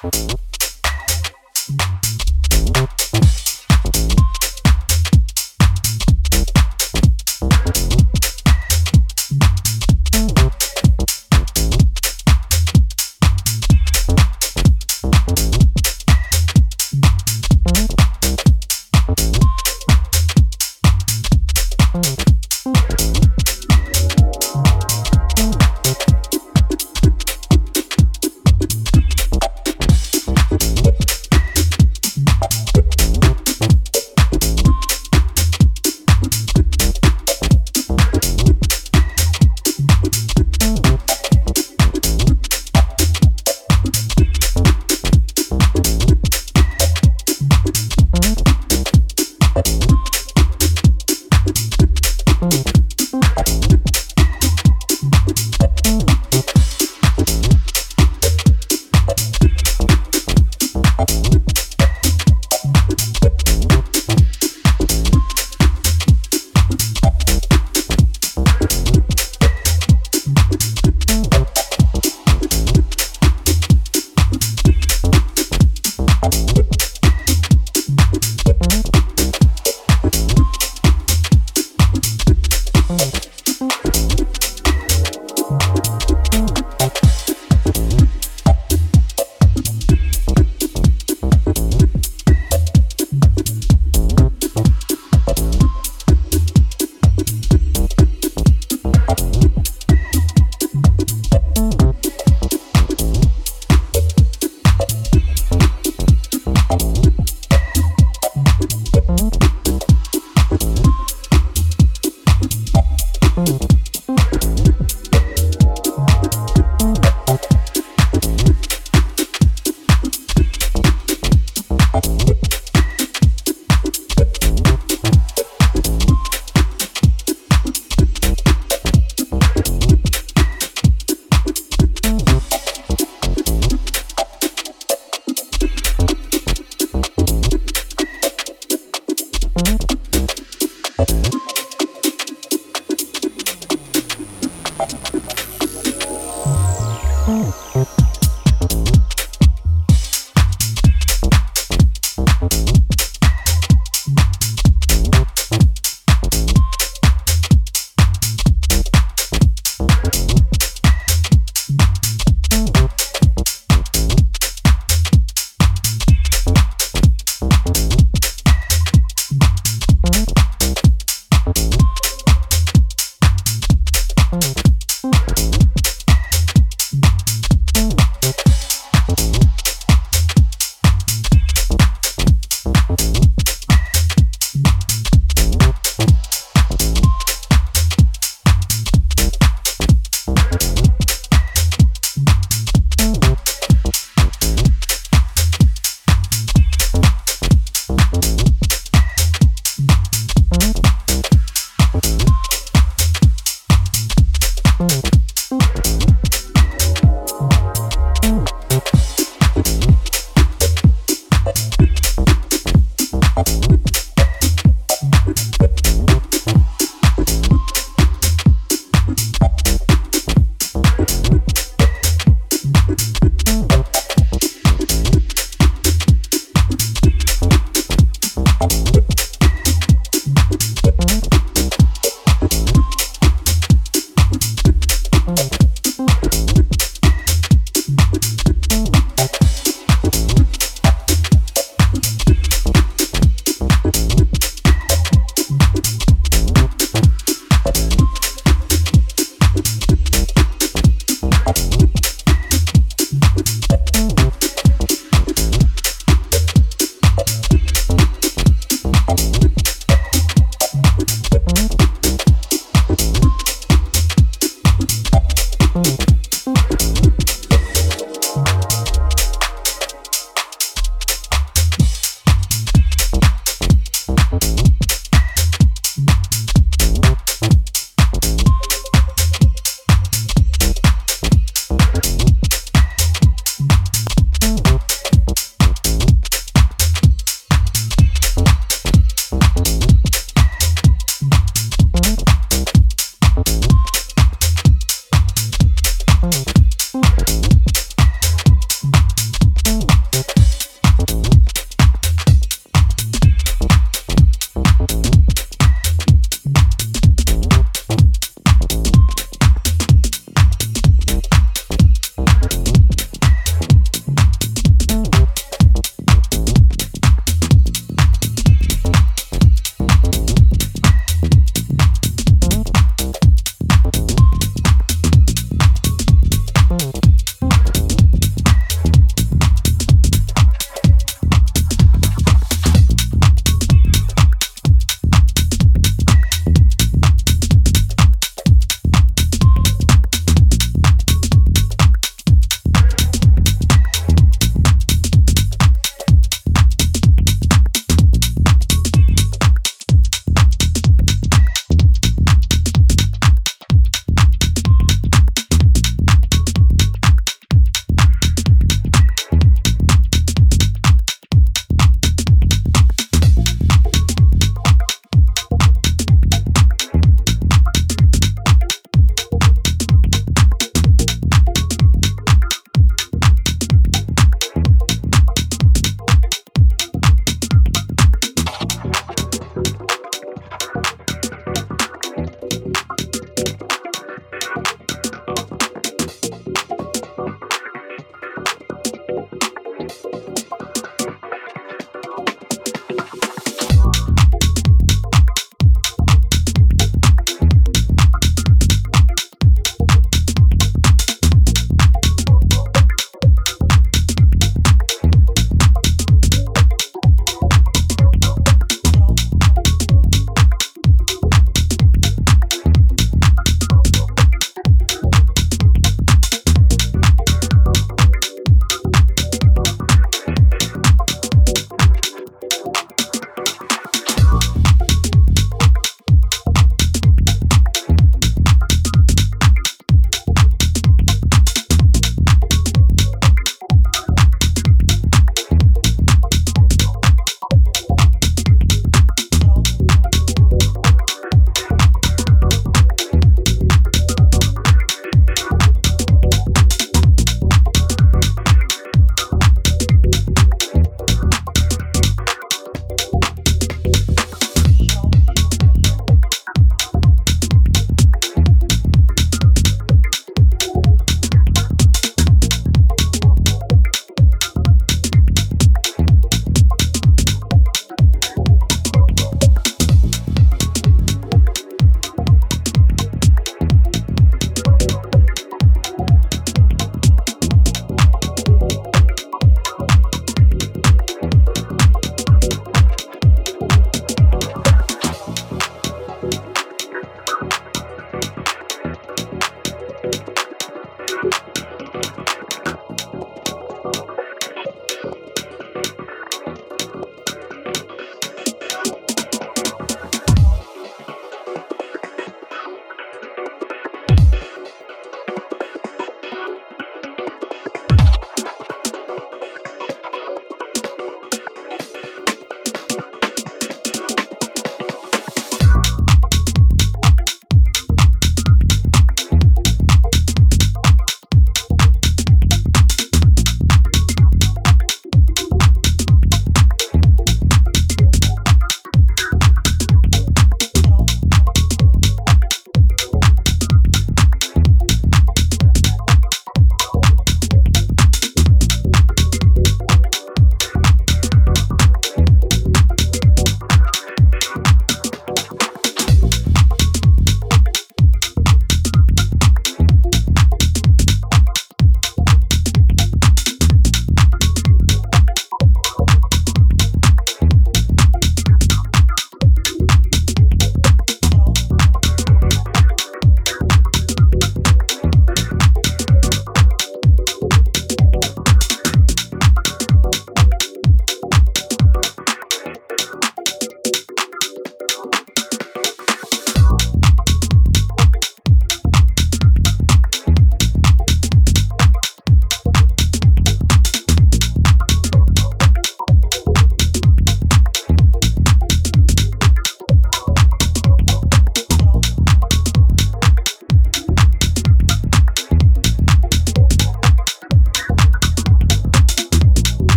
Thank you.